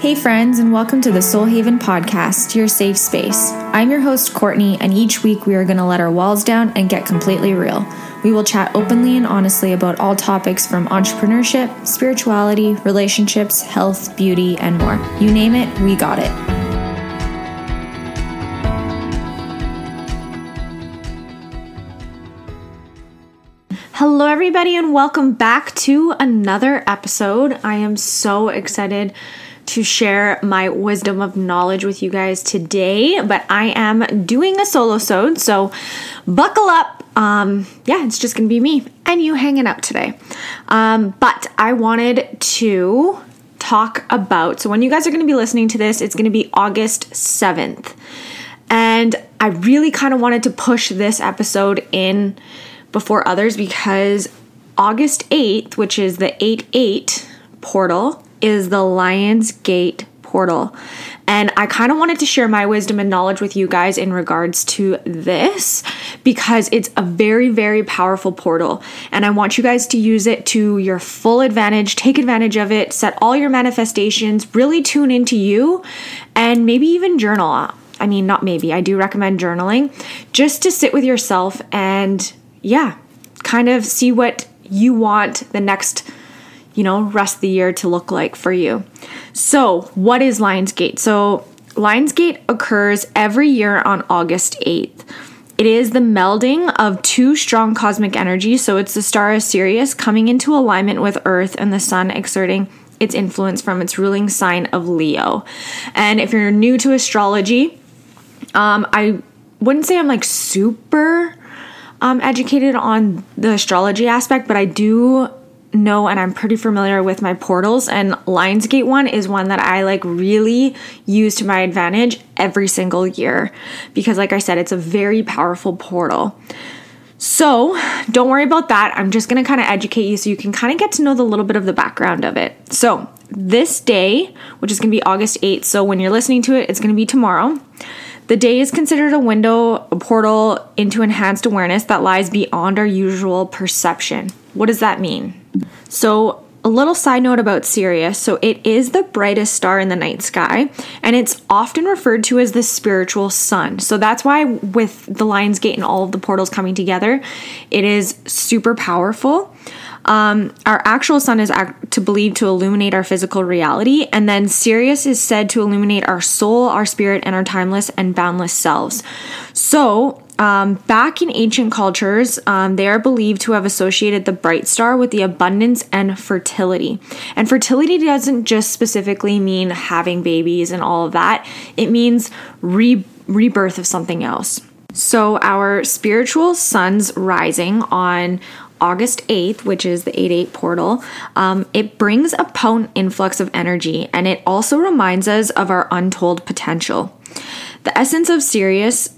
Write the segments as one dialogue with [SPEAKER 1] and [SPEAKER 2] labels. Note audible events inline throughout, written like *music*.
[SPEAKER 1] Hey, friends, and welcome to the Soul Haven podcast, your safe space. I'm your host, Kortni, and each week we are going to let our walls down and get completely real. We will chat openly and honestly about all topics from entrepreneurship, spirituality, relationships, health, beauty, and more. You name it, we got it. Hello, everybody, and welcome back to another episode. I am so excited to share my wisdom of knowledge with you guys today, but I am doing a solo sode, so buckle up. Um, yeah, it's just gonna be me and you hanging out today. Um, but I wanted to talk about so when you guys are gonna be listening to this, it's gonna be August 7th. And I really kind of wanted to push this episode in before others because August 8th, which is the 8 8 portal, is the Lions Gate portal. And I kind of wanted to share my wisdom and knowledge with you guys in regards to this because it's a very, very powerful portal. And I want you guys to use it to your full advantage, take advantage of it, set all your manifestations, really tune into you, and maybe even journal. I mean, not maybe, I do recommend journaling just to sit with yourself and, yeah, kind of see what you want the next you know, rest of the year to look like for you. So, what is Lionsgate? So, Lionsgate occurs every year on August 8th. It is the melding of two strong cosmic energies. So, it's the star of Sirius coming into alignment with Earth and the sun exerting its influence from its ruling sign of Leo. And if you're new to astrology, um, I wouldn't say I'm like super um, educated on the astrology aspect, but I do know and I'm pretty familiar with my portals and Lionsgate one is one that I like really use to my advantage every single year because like I said it's a very powerful portal. So, don't worry about that. I'm just going to kind of educate you so you can kind of get to know the little bit of the background of it. So, this day, which is going to be August 8th, so when you're listening to it, it's going to be tomorrow. The day is considered a window, a portal into enhanced awareness that lies beyond our usual perception. What does that mean? So, a little side note about Sirius. So, it is the brightest star in the night sky, and it's often referred to as the spiritual sun. So, that's why, with the Lion's Gate and all of the portals coming together, it is super powerful. Um, our actual sun is act- to believe to illuminate our physical reality, and then Sirius is said to illuminate our soul, our spirit, and our timeless and boundless selves. So, um, back in ancient cultures, um, they are believed to have associated the bright star with the abundance and fertility. And fertility doesn't just specifically mean having babies and all of that, it means re- rebirth of something else. So, our spiritual sun's rising on August 8th, which is the 8 8 portal, um, it brings a potent influx of energy and it also reminds us of our untold potential. The essence of Sirius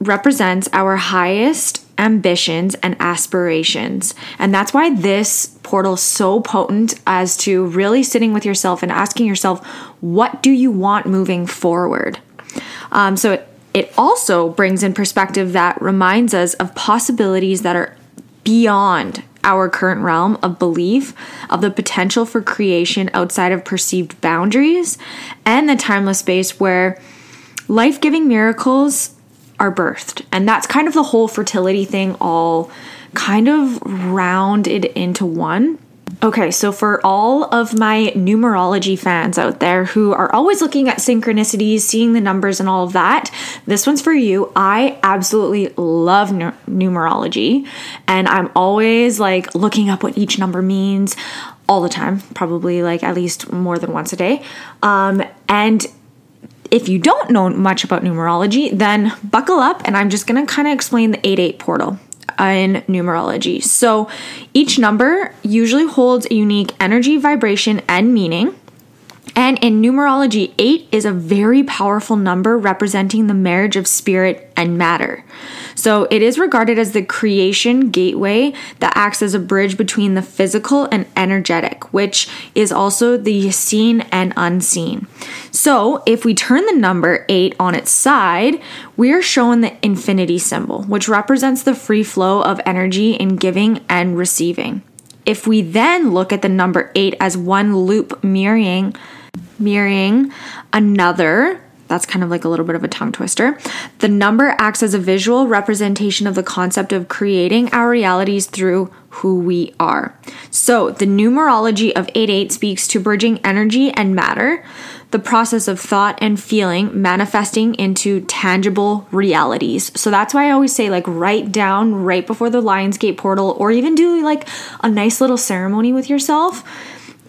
[SPEAKER 1] represents our highest ambitions and aspirations. And that's why this portal is so potent as to really sitting with yourself and asking yourself, what do you want moving forward? Um, so it, it also brings in perspective that reminds us of possibilities that are beyond our current realm of belief, of the potential for creation outside of perceived boundaries, and the timeless space where life giving miracles are birthed. And that's kind of the whole fertility thing, all kind of rounded into one. Okay, so for all of my numerology fans out there who are always looking at synchronicities, seeing the numbers and all of that, this one's for you. I absolutely love numerology, and I'm always like looking up what each number means all the time, probably like at least more than once a day. Um, and if you don't know much about numerology, then buckle up and I'm just going to kind of explain the 8 8 portal in numerology. So each number usually holds a unique energy, vibration, and meaning. And in numerology, 8 is a very powerful number representing the marriage of spirit and matter. So it is regarded as the creation gateway that acts as a bridge between the physical and energetic, which is also the seen and unseen. So if we turn the number 8 on its side, we are shown the infinity symbol, which represents the free flow of energy in giving and receiving. If we then look at the number 8 as one loop mirroring mirroring another that's kind of like a little bit of a tongue twister. The number acts as a visual representation of the concept of creating our realities through who we are. So, the numerology of 88 speaks to bridging energy and matter, the process of thought and feeling manifesting into tangible realities. So, that's why I always say, like, write down right before the Lionsgate portal, or even do like a nice little ceremony with yourself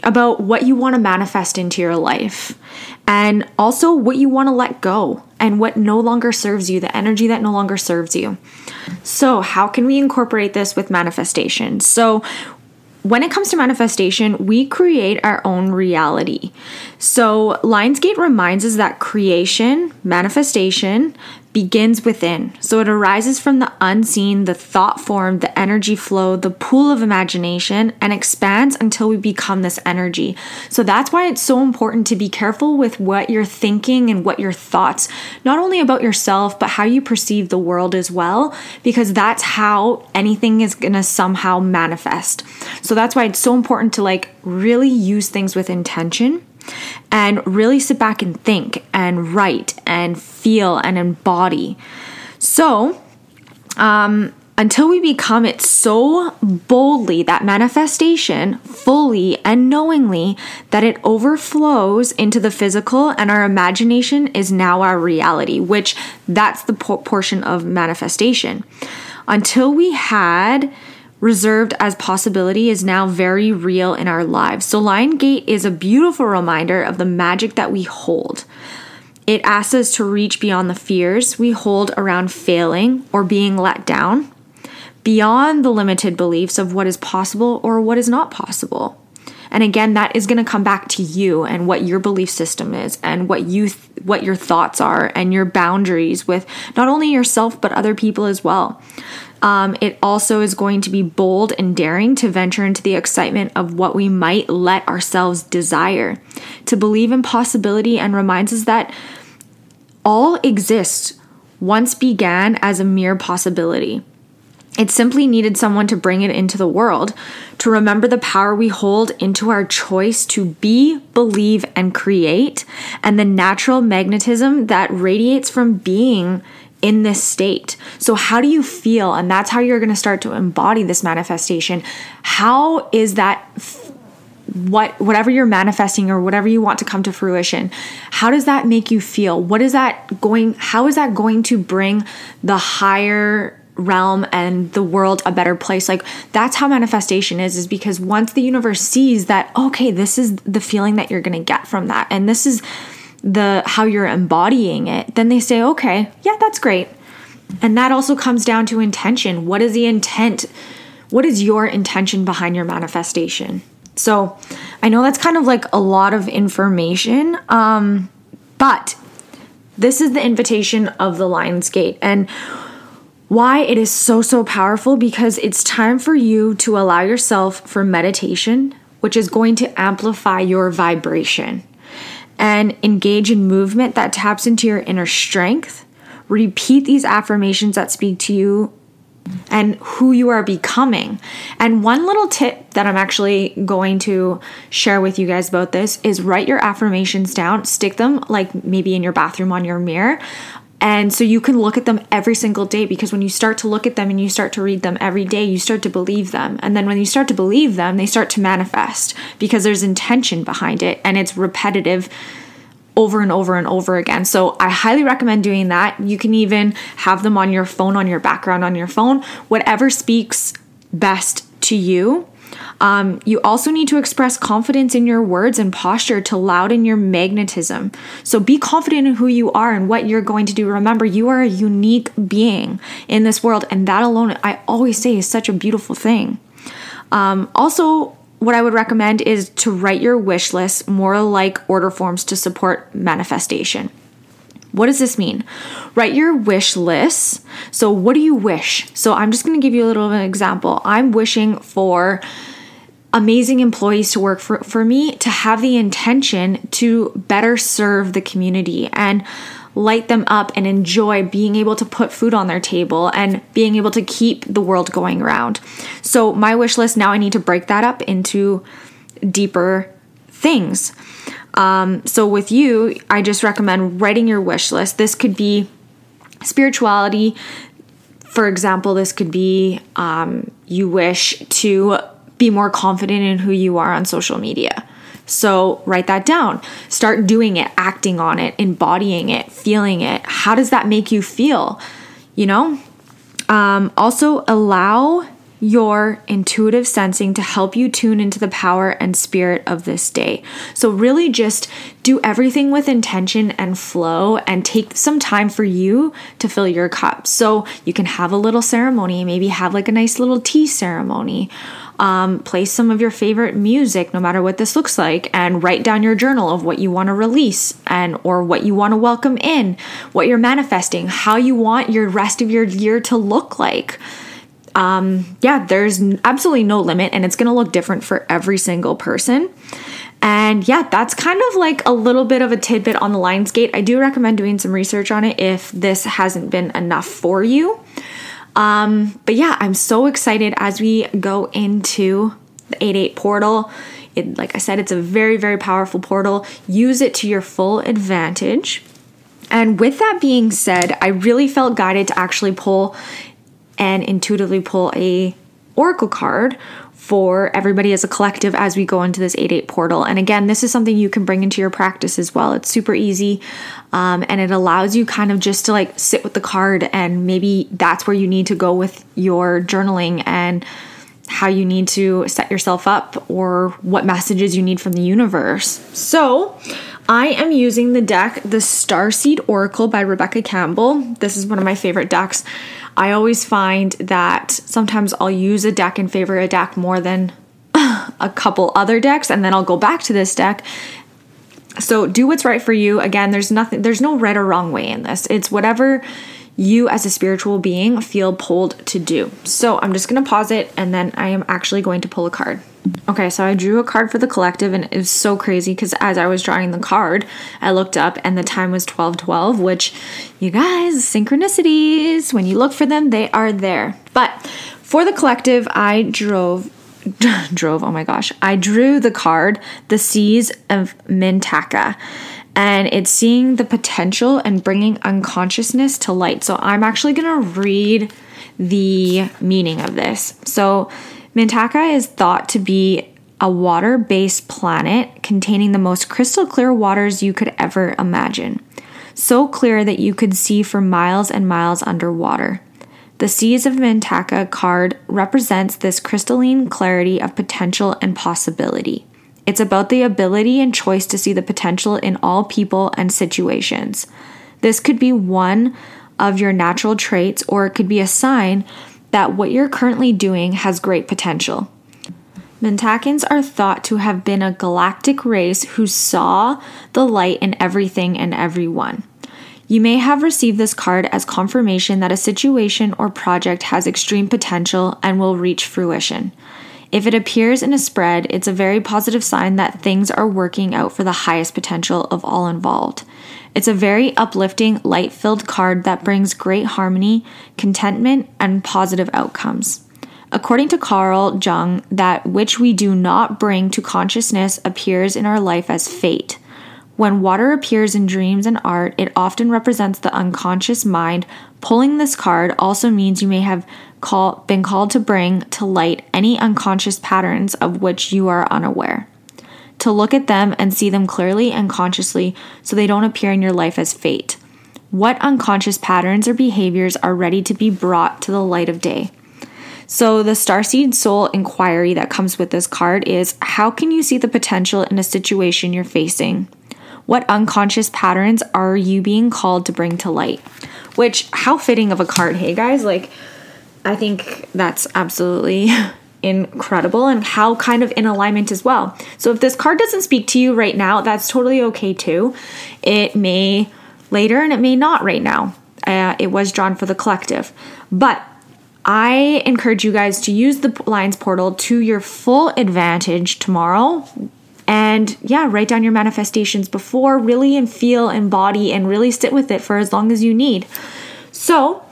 [SPEAKER 1] about what you want to manifest into your life and also what you want to let go and what no longer serves you, the energy that no longer serves you. So, how can we incorporate this with manifestation? So, when it comes to manifestation, we create our own reality. So, Lionsgate reminds us that creation, manifestation, begins within. So it arises from the unseen, the thought form, the energy flow, the pool of imagination, and expands until we become this energy. So that's why it's so important to be careful with what you're thinking and what your thoughts, not only about yourself, but how you perceive the world as well, because that's how anything is gonna somehow manifest. So that's why it's so important to like really use things with intention and really sit back and think and write and feel and embody. So, um, until we become it so boldly, that manifestation, fully and knowingly, that it overflows into the physical and our imagination is now our reality, which that's the portion of manifestation. Until we had reserved as possibility is now very real in our lives. So, Lion Gate is a beautiful reminder of the magic that we hold. It asks us to reach beyond the fears we hold around failing or being let down, beyond the limited beliefs of what is possible or what is not possible. And again, that is going to come back to you and what your belief system is and what you th- what your thoughts are and your boundaries with not only yourself but other people as well. Um, it also is going to be bold and daring to venture into the excitement of what we might let ourselves desire, to believe in possibility, and reminds us that all exists once began as a mere possibility. It simply needed someone to bring it into the world, to remember the power we hold into our choice to be, believe, and create, and the natural magnetism that radiates from being in this state. So, how do you feel? And that's how you're going to start to embody this manifestation. How is that? what whatever you're manifesting or whatever you want to come to fruition how does that make you feel what is that going how is that going to bring the higher realm and the world a better place like that's how manifestation is is because once the universe sees that okay this is the feeling that you're going to get from that and this is the how you're embodying it, then they say, "Okay, yeah, that's great." And that also comes down to intention. What is the intent? What is your intention behind your manifestation? So, I know that's kind of like a lot of information, um, but this is the invitation of the Lions Gate and why it is so so powerful because it's time for you to allow yourself for meditation, which is going to amplify your vibration and engage in movement that taps into your inner strength. Repeat these affirmations that speak to you and who you are becoming. And one little tip that I'm actually going to share with you guys about this is write your affirmations down, stick them like maybe in your bathroom on your mirror. And so you can look at them every single day because when you start to look at them and you start to read them every day, you start to believe them. And then when you start to believe them, they start to manifest because there's intention behind it and it's repetitive over and over and over again. So I highly recommend doing that. You can even have them on your phone, on your background, on your phone, whatever speaks best to you. Um, you also need to express confidence in your words and posture to louden your magnetism. So be confident in who you are and what you're going to do. Remember, you are a unique being in this world, and that alone, I always say, is such a beautiful thing. Um, also, what I would recommend is to write your wish list more like order forms to support manifestation. What does this mean? Write your wish list. So, what do you wish? So, I'm just going to give you a little of an example. I'm wishing for amazing employees to work for, for me to have the intention to better serve the community and light them up and enjoy being able to put food on their table and being able to keep the world going around. So, my wish list now I need to break that up into deeper things. Um, so with you, I just recommend writing your wish list. This could be spirituality. For example, this could be um, you wish to be more confident in who you are on social media. So write that down. Start doing it, acting on it, embodying it, feeling it. How does that make you feel? You know? Um, also, allow your intuitive sensing to help you tune into the power and spirit of this day. So, really just do everything with intention and flow and take some time for you to fill your cup. So, you can have a little ceremony, maybe have like a nice little tea ceremony. Um, play some of your favorite music, no matter what this looks like, and write down your journal of what you want to release and or what you want to welcome in, what you're manifesting, how you want your rest of your year to look like um, yeah, there's absolutely no limit and it's going to look different for every single person. And yeah, that's kind of like a little bit of a tidbit on the Lionsgate. I do recommend doing some research on it if this hasn't been enough for you. Um, but yeah, I'm so excited as we go into the 8 8 portal. It, like I said, it's a very, very powerful portal. Use it to your full advantage. And with that being said, I really felt guided to actually pull and intuitively pull a oracle card for everybody as a collective as we go into this 8 8 portal. And again, this is something you can bring into your practice as well. It's super easy um, and it allows you kind of just to like sit with the card, and maybe that's where you need to go with your journaling and how you need to set yourself up or what messages you need from the universe. So, I am using the deck, the Starseed Oracle by Rebecca Campbell. This is one of my favorite decks. I always find that sometimes I'll use a deck and favor a deck more than *laughs* a couple other decks, and then I'll go back to this deck. So do what's right for you. Again, there's nothing, there's no right or wrong way in this. It's whatever you as a spiritual being feel pulled to do. So I'm just gonna pause it and then I am actually going to pull a card. Okay, so I drew a card for the collective and it was so crazy because as I was drawing the card, I looked up and the time was 1212, which you guys, synchronicities, when you look for them, they are there. But for the collective, I drove *laughs* drove, oh my gosh. I drew the card, The Seas of Mintaka and it's seeing the potential and bringing unconsciousness to light. So I'm actually going to read the meaning of this. So Mintaka is thought to be a water based planet containing the most crystal clear waters you could ever imagine. So clear that you could see for miles and miles underwater. The Seas of Mintaka card represents this crystalline clarity of potential and possibility. It's about the ability and choice to see the potential in all people and situations. This could be one of your natural traits, or it could be a sign that what you're currently doing has great potential. Mintakans are thought to have been a galactic race who saw the light in everything and everyone. You may have received this card as confirmation that a situation or project has extreme potential and will reach fruition. If it appears in a spread, it's a very positive sign that things are working out for the highest potential of all involved. It's a very uplifting, light filled card that brings great harmony, contentment, and positive outcomes. According to Carl Jung, that which we do not bring to consciousness appears in our life as fate. When water appears in dreams and art, it often represents the unconscious mind. Pulling this card also means you may have call, been called to bring to light any unconscious patterns of which you are unaware to look at them and see them clearly and consciously so they don't appear in your life as fate. What unconscious patterns or behaviors are ready to be brought to the light of day? So, the Starseed Soul inquiry that comes with this card is how can you see the potential in a situation you're facing? What unconscious patterns are you being called to bring to light? Which, how fitting of a card, hey guys? Like, I think that's absolutely *laughs* incredible and how kind of in alignment as well. So if this card doesn't speak to you right now, that's totally okay too. It may later and it may not right now. Uh, it was drawn for the collective. But I encourage you guys to use the Lions portal to your full advantage tomorrow. And yeah, write down your manifestations before, really and feel, embody, and really sit with it for as long as you need. So,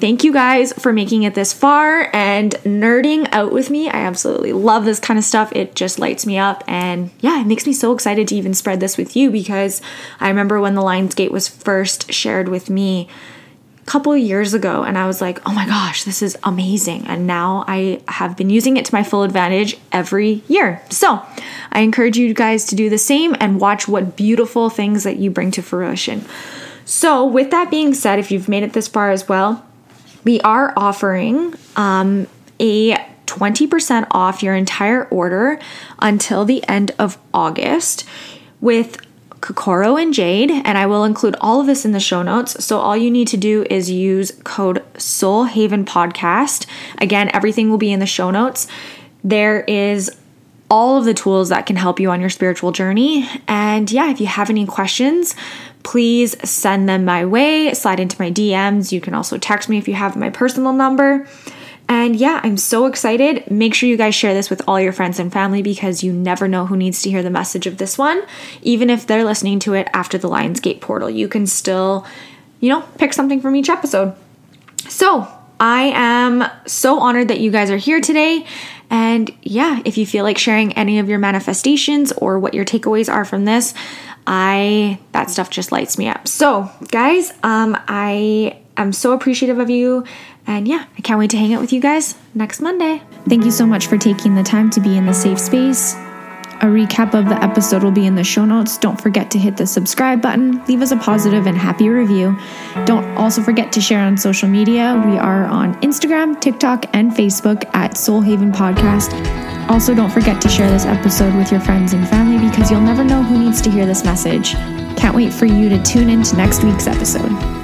[SPEAKER 1] thank you guys for making it this far and nerding out with me. I absolutely love this kind of stuff. It just lights me up. And yeah, it makes me so excited to even spread this with you because I remember when the Lionsgate was first shared with me a couple years ago and I was like, oh my gosh, this is amazing. And now I have been using it to my full advantage every year. So I encourage you guys to do the same and watch what beautiful things that you bring to fruition. So, with that being said, if you've made it this far as well, we are offering um, a 20% off your entire order until the end of August with Kokoro and Jade, and I will include all of this in the show notes. So all you need to do is use code Soul Haven Podcast. Again, everything will be in the show notes. There is all of the tools that can help you on your spiritual journey. And yeah, if you have any questions, please send them my way, slide into my DMs. You can also text me if you have my personal number. And yeah, I'm so excited. Make sure you guys share this with all your friends and family because you never know who needs to hear the message of this one. Even if they're listening to it after the Lionsgate portal, you can still, you know, pick something from each episode. So, I am so honored that you guys are here today. And yeah, if you feel like sharing any of your manifestations or what your takeaways are from this, I that stuff just lights me up. So, guys, um I am so appreciative of you and yeah, I can't wait to hang out with you guys next Monday.
[SPEAKER 2] Thank you so much for taking the time to be in the safe space. A recap of the episode will be in the show notes. Don't forget to hit the subscribe button, leave us a positive and happy review. Don't also forget to share on social media. We are on Instagram, TikTok, and Facebook at Soul Haven Podcast. Also, don't forget to share this episode with your friends and family because you'll never know who needs to hear this message. Can't wait for you to tune in to next week's episode.